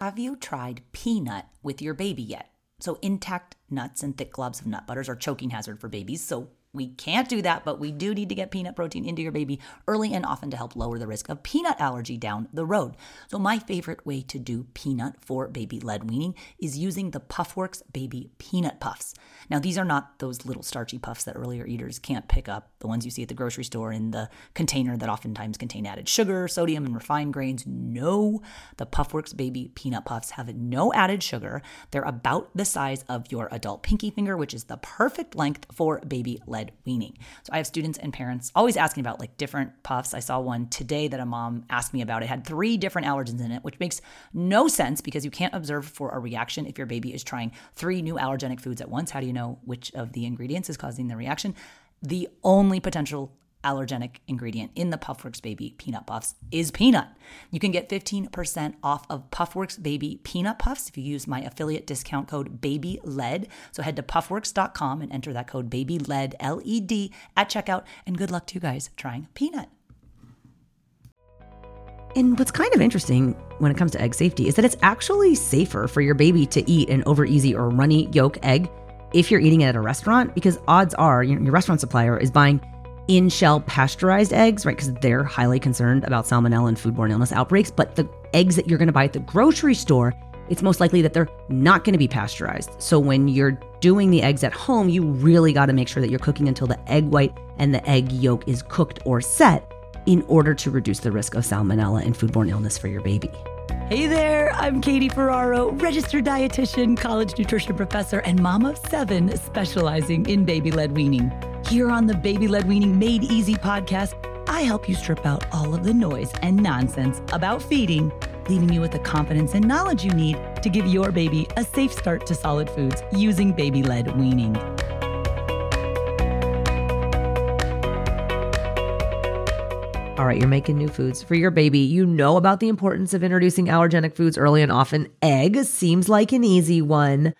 Have you tried peanut with your baby yet? So, intact nuts and thick globs of nut butters are choking hazard for babies. So, we can't do that, but we do need to get peanut protein into your baby early and often to help lower the risk of peanut allergy down the road. So, my favorite way to do peanut for baby led weaning is using the Puffworks Baby Peanut Puffs. Now, these are not those little starchy puffs that earlier eaters can't pick up, the ones you see at the grocery store in the container that oftentimes contain added sugar, sodium, and refined grains. No, the Puffworks Baby Peanut Puffs have no added sugar. They're about the size of your adult pinky finger, which is the perfect length for baby led weaning. So I have students and parents always asking about like different puffs. I saw one today that a mom asked me about. It had three different allergens in it, which makes no sense because you can't observe for a reaction if your baby is trying three new allergenic foods at once. How do you know which of the ingredients is causing the reaction? The only potential allergenic ingredient in the Puffworks Baby Peanut Puffs is peanut. You can get 15% off of Puffworks Baby Peanut Puffs if you use my affiliate discount code BABYLED. So head to puffworks.com and enter that code BABYLED, L E D, at checkout. And good luck to you guys trying peanut. And what's kind of interesting when it comes to egg safety is that it's actually safer for your baby to eat an over easy or runny yolk egg if you're eating it at a restaurant because odds are your restaurant supplier is buying in shell pasteurized eggs, right? Because they're highly concerned about salmonella and foodborne illness outbreaks. But the eggs that you're going to buy at the grocery store, it's most likely that they're not going to be pasteurized. So when you're doing the eggs at home, you really got to make sure that you're cooking until the egg white and the egg yolk is cooked or set in order to reduce the risk of salmonella and foodborne illness for your baby. Hey there, I'm Katie Ferraro, registered dietitian, college nutrition professor, and mom of seven specializing in baby led weaning. Here on the Baby Led Weaning Made Easy podcast, I help you strip out all of the noise and nonsense about feeding, leaving you with the confidence and knowledge you need to give your baby a safe start to solid foods using baby led weaning. All right, you're making new foods for your baby. You know about the importance of introducing allergenic foods early and often. Egg seems like an easy one.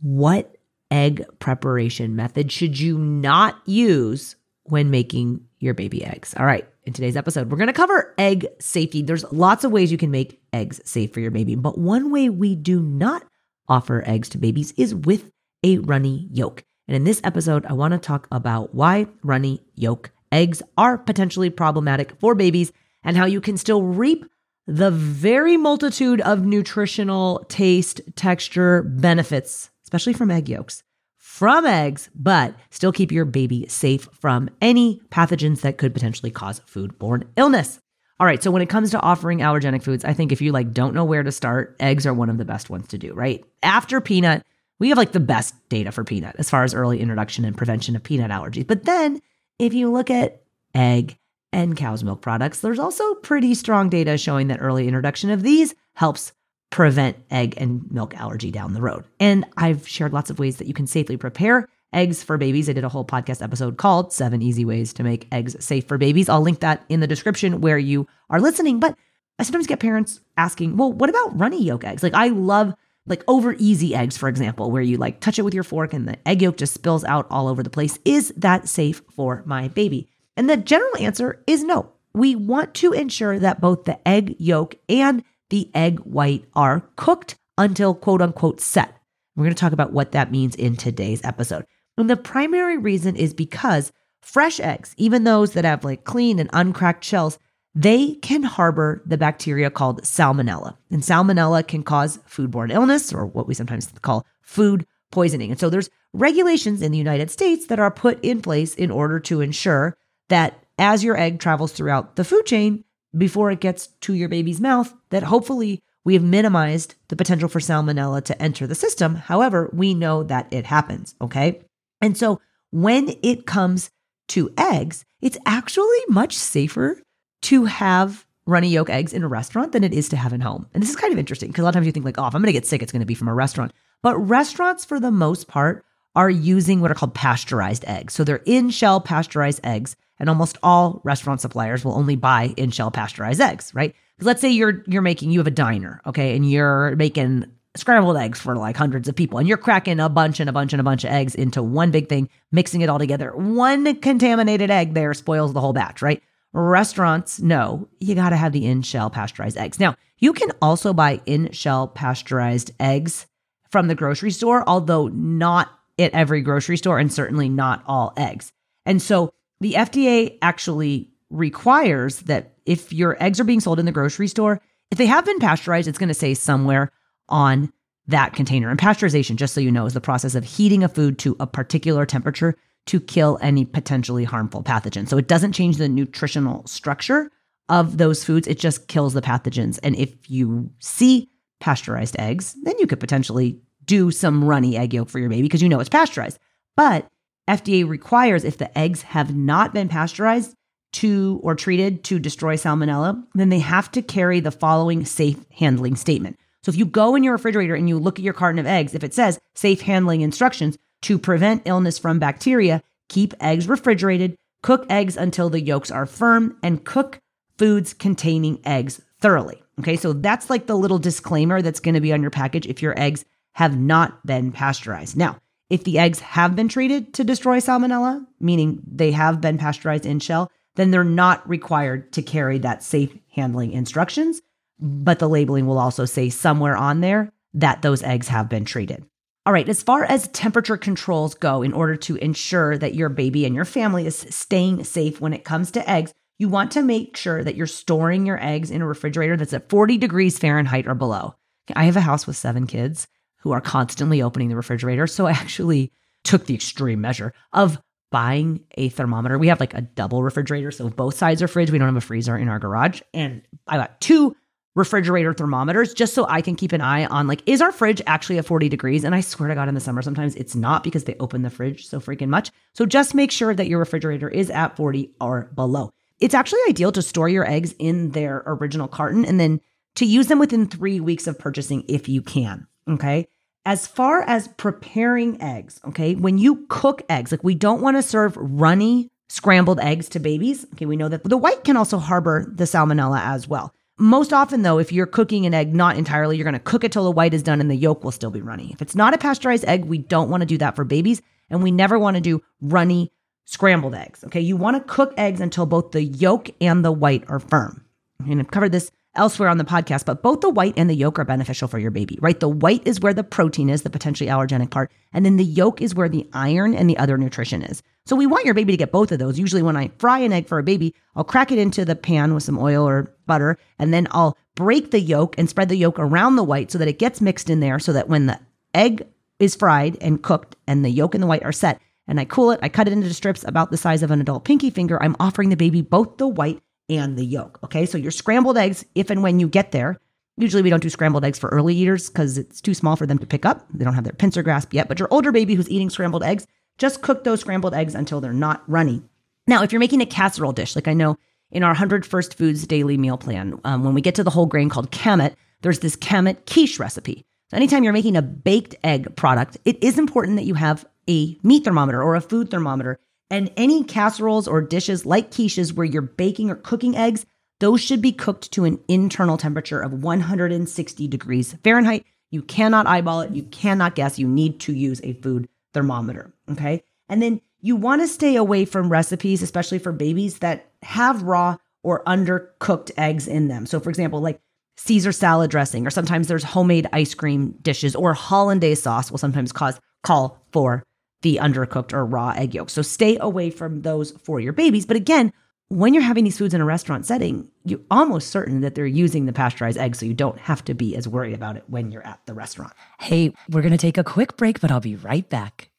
What egg preparation method should you not use when making your baby eggs? All right, in today's episode, we're going to cover egg safety. There's lots of ways you can make eggs safe for your baby, but one way we do not offer eggs to babies is with a runny yolk. And in this episode, I want to talk about why runny yolk eggs are potentially problematic for babies and how you can still reap the very multitude of nutritional taste, texture benefits especially from egg yolks, from eggs, but still keep your baby safe from any pathogens that could potentially cause foodborne illness. All right, so when it comes to offering allergenic foods, I think if you like don't know where to start, eggs are one of the best ones to do, right? After peanut, we have like the best data for peanut as far as early introduction and prevention of peanut allergies. But then if you look at egg and cow's milk products, there's also pretty strong data showing that early introduction of these helps prevent egg and milk allergy down the road. And I've shared lots of ways that you can safely prepare eggs for babies. I did a whole podcast episode called Seven Easy Ways to Make Eggs Safe for Babies. I'll link that in the description where you are listening. But I sometimes get parents asking, well, what about runny yolk eggs? Like, I love like over easy eggs, for example, where you like touch it with your fork and the egg yolk just spills out all over the place. Is that safe for my baby? And the general answer is no. We want to ensure that both the egg yolk and the egg white are cooked until quote unquote set. We're going to talk about what that means in today's episode. And the primary reason is because fresh eggs, even those that have like clean and uncracked shells, they can harbor the bacteria called salmonella. And salmonella can cause foodborne illness or what we sometimes call food poisoning. And so there's regulations in the United States that are put in place in order to ensure that as your egg travels throughout the food chain, before it gets to your baby's mouth that hopefully we have minimized the potential for salmonella to enter the system. However, we know that it happens, okay? And so when it comes to eggs, it's actually much safer to have runny yolk eggs in a restaurant than it is to have at home. And this is kind of interesting because a lot of times you think like, oh, if I'm going to get sick, it's going to be from a restaurant. But restaurants, for the most part, are using what are called pasteurized eggs. So they're in shell pasteurized eggs, and almost all restaurant suppliers will only buy in shell pasteurized eggs, right? Because let's say you're you're making you have a diner, okay, and you're making scrambled eggs for like hundreds of people, and you're cracking a bunch and a bunch and a bunch of eggs into one big thing, mixing it all together. One contaminated egg there spoils the whole batch, right? Restaurants, no, you got to have the in shell pasteurized eggs. Now, you can also buy in shell pasteurized eggs from the grocery store, although not at every grocery store and certainly not all eggs. And so the FDA actually requires that if your eggs are being sold in the grocery store, if they have been pasteurized, it's going to say somewhere on that container. And pasteurization, just so you know, is the process of heating a food to a particular temperature to kill any potentially harmful pathogen. So it doesn't change the nutritional structure of those foods, it just kills the pathogens. And if you see pasteurized eggs, then you could potentially do some runny egg yolk for your baby because you know it's pasteurized. But FDA requires if the eggs have not been pasteurized to or treated to destroy salmonella, then they have to carry the following safe handling statement. So if you go in your refrigerator and you look at your carton of eggs, if it says safe handling instructions to prevent illness from bacteria, keep eggs refrigerated, cook eggs until the yolks are firm, and cook foods containing eggs thoroughly. Okay, so that's like the little disclaimer that's going to be on your package if your eggs have not been pasteurized. Now, if the eggs have been treated to destroy salmonella, meaning they have been pasteurized in shell, then they're not required to carry that safe handling instructions. But the labeling will also say somewhere on there that those eggs have been treated. All right, as far as temperature controls go, in order to ensure that your baby and your family is staying safe when it comes to eggs, you want to make sure that you're storing your eggs in a refrigerator that's at 40 degrees Fahrenheit or below. I have a house with seven kids who are constantly opening the refrigerator. So I actually took the extreme measure of buying a thermometer. We have like a double refrigerator. So both sides are fridge. We don't have a freezer in our garage. And I got two refrigerator thermometers just so I can keep an eye on like, is our fridge actually at 40 degrees? And I swear to God, in the summer, sometimes it's not because they open the fridge so freaking much. So just make sure that your refrigerator is at 40 or below. It's actually ideal to store your eggs in their original carton and then to use them within three weeks of purchasing if you can. Okay. As far as preparing eggs, okay, when you cook eggs, like we don't want to serve runny scrambled eggs to babies. Okay, we know that the white can also harbor the salmonella as well. Most often, though, if you're cooking an egg not entirely, you're going to cook it till the white is done and the yolk will still be runny. If it's not a pasteurized egg, we don't want to do that for babies. And we never want to do runny scrambled eggs. Okay, you want to cook eggs until both the yolk and the white are firm. And I've covered this elsewhere on the podcast, but both the white and the yolk are beneficial for your baby, right? The white is where the protein is, the potentially allergenic part, and then the yolk is where the iron and the other nutrition is. So we want your baby to get both of those. Usually, when I fry an egg for a baby, I'll crack it into the pan with some oil or butter, and then I'll break the yolk and spread the yolk around the white so that it gets mixed in there so that when the egg is fried and cooked and the yolk and the white are set, and I cool it, I cut it into strips about the size of an adult pinky finger, I'm offering the baby both the white and the yolk. Okay, so your scrambled eggs, if and when you get there, usually we don't do scrambled eggs for early eaters because it's too small for them to pick up. They don't have their pincer grasp yet. But your older baby who's eating scrambled eggs, just cook those scrambled eggs until they're not runny. Now, if you're making a casserole dish, like I know in our 100 First Foods daily meal plan, um, when we get to the whole grain called kamut, there's this kamut quiche recipe. So anytime you're making a baked egg product, it is important that you have a meat thermometer or a food thermometer and any casseroles or dishes like quiches where you're baking or cooking eggs, those should be cooked to an internal temperature of 160 degrees Fahrenheit. You cannot eyeball it. You cannot guess. You need to use a food thermometer. Okay. And then you want to stay away from recipes, especially for babies that have raw or undercooked eggs in them. So, for example, like Caesar salad dressing, or sometimes there's homemade ice cream dishes, or hollandaise sauce will sometimes cause call for the undercooked or raw egg yolk. So stay away from those for your babies. But again, when you're having these foods in a restaurant setting, you're almost certain that they're using the pasteurized egg, so you don't have to be as worried about it when you're at the restaurant. Hey, we're going to take a quick break, but I'll be right back.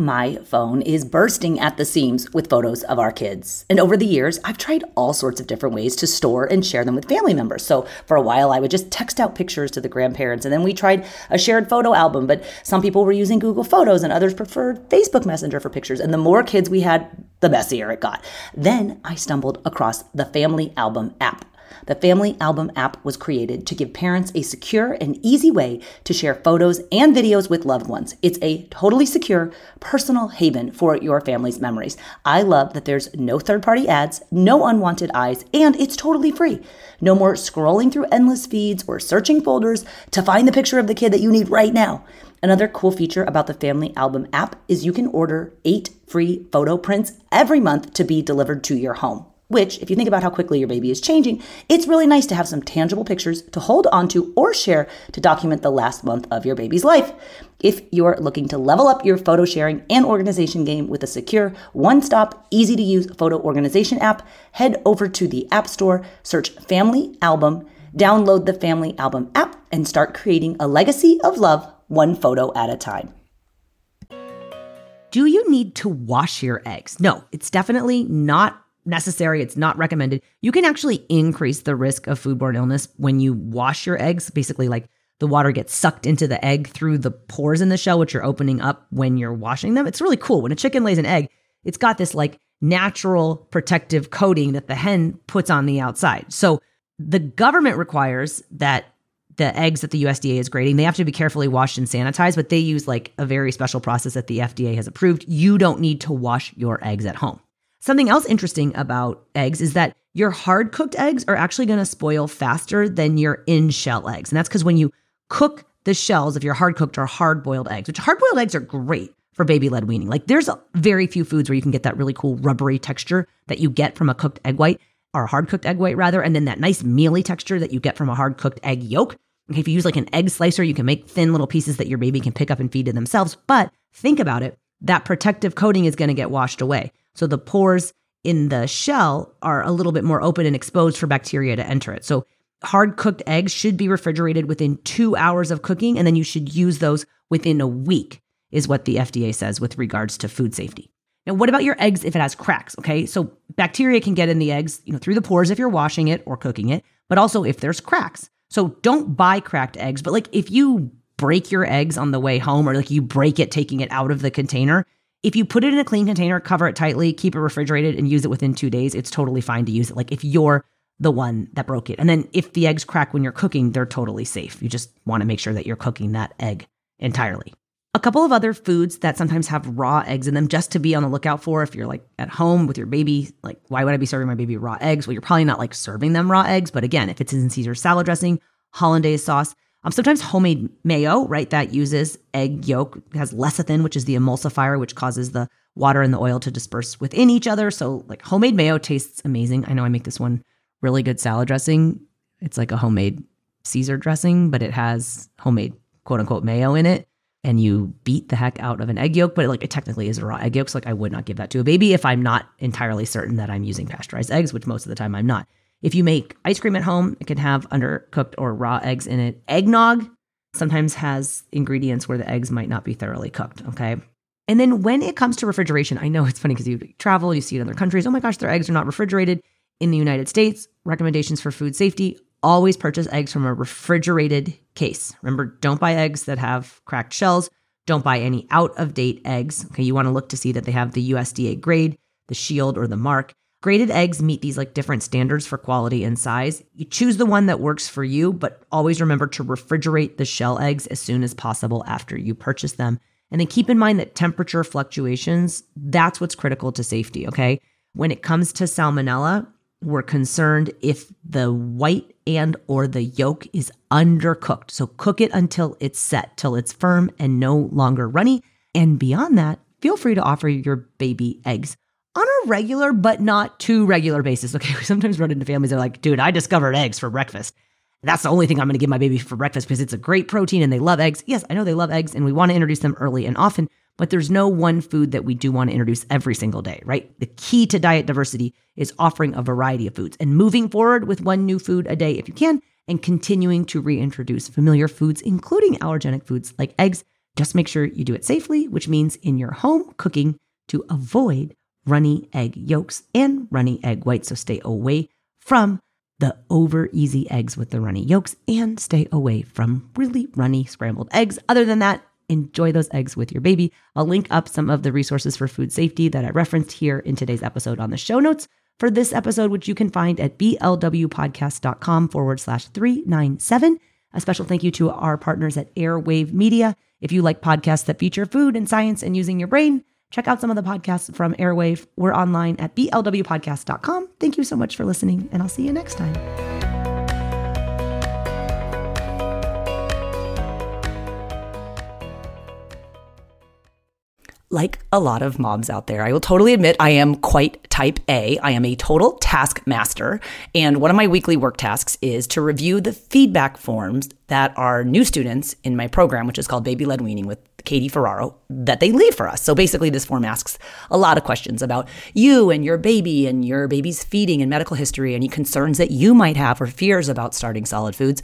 My phone is bursting at the seams with photos of our kids. And over the years, I've tried all sorts of different ways to store and share them with family members. So for a while, I would just text out pictures to the grandparents. And then we tried a shared photo album, but some people were using Google Photos and others preferred Facebook Messenger for pictures. And the more kids we had, the messier it got. Then I stumbled across the Family Album app. The Family Album app was created to give parents a secure and easy way to share photos and videos with loved ones. It's a totally secure, personal haven for your family's memories. I love that there's no third party ads, no unwanted eyes, and it's totally free. No more scrolling through endless feeds or searching folders to find the picture of the kid that you need right now. Another cool feature about the Family Album app is you can order eight free photo prints every month to be delivered to your home which, if you think about how quickly your baby is changing, it's really nice to have some tangible pictures to hold onto or share to document the last month of your baby's life. If you're looking to level up your photo sharing and organization game with a secure, one stop, easy to use photo organization app, head over to the App Store, search Family Album, download the Family Album app, and start creating a legacy of love one photo at a time. Do you need to wash your eggs? No, it's definitely not necessary. It's not recommended. You can actually increase the risk of foodborne illness when you wash your eggs. Basically, like the water gets sucked into the egg through the pores in the shell, which you're opening up when you're washing them. It's really cool. When a chicken lays an egg, it's got this like natural protective coating that the hen puts on the outside. So the government requires that the eggs that the USDA is grading, they have to be carefully washed and sanitized, but they use like a very special process that the FDA has approved. You don't need to wash your eggs at home. Something else interesting about eggs is that your hard cooked eggs are actually going to spoil faster than your in shell eggs. And that's because when you cook the shells of your hard cooked or hard boiled eggs, which hard boiled eggs are great for baby led weaning. Like there's very few foods where you can get that really cool rubbery texture that you get from a cooked egg white or hard cooked egg white rather, and then that nice mealy texture that you get from a hard cooked egg yolk. Okay, if you use like an egg slicer, you can make thin little pieces that your baby can pick up and feed to themselves. But think about it, that protective coating is going to get washed away. So the pores in the shell are a little bit more open and exposed for bacteria to enter it. So hard cooked eggs should be refrigerated within two hours of cooking, and then you should use those within a week, is what the FDA says with regards to food safety. Now, what about your eggs if it has cracks? Okay, so bacteria can get in the eggs, you know, through the pores if you're washing it or cooking it, but also if there's cracks. So don't buy cracked eggs, but like if you break your eggs on the way home or like you break it taking it out of the container, if you put it in a clean container, cover it tightly, keep it refrigerated, and use it within two days, it's totally fine to use it. Like if you're the one that broke it. And then if the eggs crack when you're cooking, they're totally safe. You just want to make sure that you're cooking that egg entirely. A couple of other foods that sometimes have raw eggs in them just to be on the lookout for if you're like at home with your baby, like why would I be serving my baby raw eggs? Well, you're probably not like serving them raw eggs, but again, if it's in Caesar salad dressing, hollandaise sauce, um, sometimes homemade mayo, right, that uses egg yolk, has lecithin, which is the emulsifier, which causes the water and the oil to disperse within each other. So, like homemade mayo tastes amazing. I know I make this one really good salad dressing. It's like a homemade Caesar dressing, but it has homemade quote unquote mayo in it. And you beat the heck out of an egg yolk, but like it technically is a raw egg yolk. So like I would not give that to a baby if I'm not entirely certain that I'm using pasteurized eggs, which most of the time I'm not. If you make ice cream at home, it can have undercooked or raw eggs in it. Eggnog sometimes has ingredients where the eggs might not be thoroughly cooked. Okay. And then when it comes to refrigeration, I know it's funny because you travel, you see in other countries, oh my gosh, their eggs are not refrigerated. In the United States, recommendations for food safety always purchase eggs from a refrigerated case. Remember, don't buy eggs that have cracked shells. Don't buy any out of date eggs. Okay, you want to look to see that they have the USDA grade, the shield, or the mark. Graded eggs meet these like different standards for quality and size. You choose the one that works for you, but always remember to refrigerate the shell eggs as soon as possible after you purchase them. And then keep in mind that temperature fluctuations, that's what's critical to safety, okay? When it comes to salmonella, we're concerned if the white and or the yolk is undercooked. So cook it until it's set, till it's firm and no longer runny. And beyond that, feel free to offer your baby eggs on a regular but not too regular basis. Okay, we sometimes run into families that are like, dude, I discovered eggs for breakfast. That's the only thing I'm going to give my baby for breakfast because it's a great protein and they love eggs. Yes, I know they love eggs and we want to introduce them early and often, but there's no one food that we do want to introduce every single day, right? The key to diet diversity is offering a variety of foods and moving forward with one new food a day if you can and continuing to reintroduce familiar foods, including allergenic foods like eggs, Just make sure you do it safely, which means in your home cooking to avoid runny egg yolks and runny egg whites. So stay away from the over easy eggs with the runny yolks and stay away from really runny scrambled eggs. Other than that, enjoy those eggs with your baby. I'll link up some of the resources for food safety that I referenced here in today's episode on the show notes for this episode, which you can find at blwpodcast.com forward slash 397. A special thank you to our partners at Airwave Media. If you like podcasts that feature food and science and using your brain, check out some of the podcasts from Airwave. We're online at blwpodcast.com. Thank you so much for listening, and I'll see you next time. like a lot of moms out there, I will totally admit I am quite type A. I am a total task master. And one of my weekly work tasks is to review the feedback forms that our new students in my program, which is called Baby Led Weaning with Katie Ferraro, that they leave for us. So basically, this form asks a lot of questions about you and your baby and your baby's feeding and medical history, any concerns that you might have or fears about starting solid foods.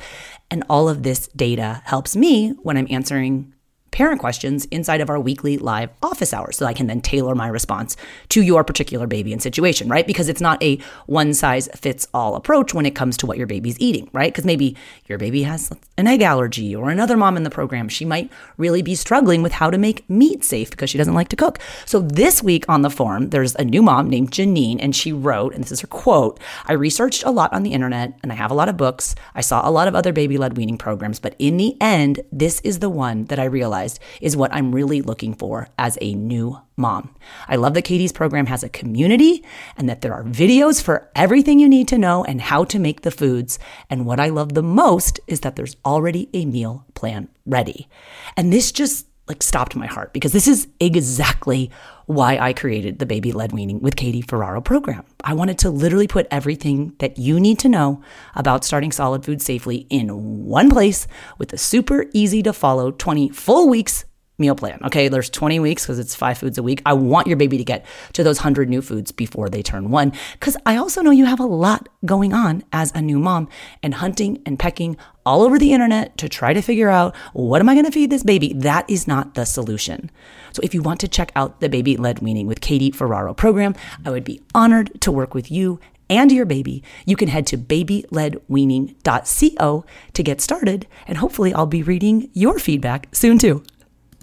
And all of this data helps me when I'm answering parent questions inside of our weekly live office hours so I can then tailor my response to your particular baby and situation, right? Because it's not a one size fits all approach when it comes to what your baby's eating, right? Because maybe your baby has an egg allergy or another mom in the program, she might really be struggling with how to make meat safe because she doesn't like to cook. So this week on the forum, there's a new mom named Janine, and she wrote, and this is her quote I researched a lot on the internet and I have a lot of books. I saw a lot of other baby led weaning programs, but in the end, this is the one that I realized realized is what I'm really looking for as a new mom. I love that Katie's program has a community and that there are videos for everything you need to know and how to make the foods. And what I love the most is that there's already a meal plan ready. And this just like stopped my heart because this is exactly why I created the Baby Led Weaning with Katie Ferraro program. I wanted to literally put everything that you need to know about starting solid food safely in one place with a super easy to follow 20 full weeks meal plan. Okay, there's 20 weeks because it's five foods a week. I want your baby to get to those 100 new foods before they turn one because I also know you have a lot going on as a new mom and hunting and pecking all over the internet to try to figure out what am I going to feed this baby? That is not the solution. So if you want to check out the Baby Led Weaning with Katie Ferraro program, I would be honored to work with you and your baby, you can head to babyledweaning.co to get started, and hopefully, I'll be reading your feedback soon too.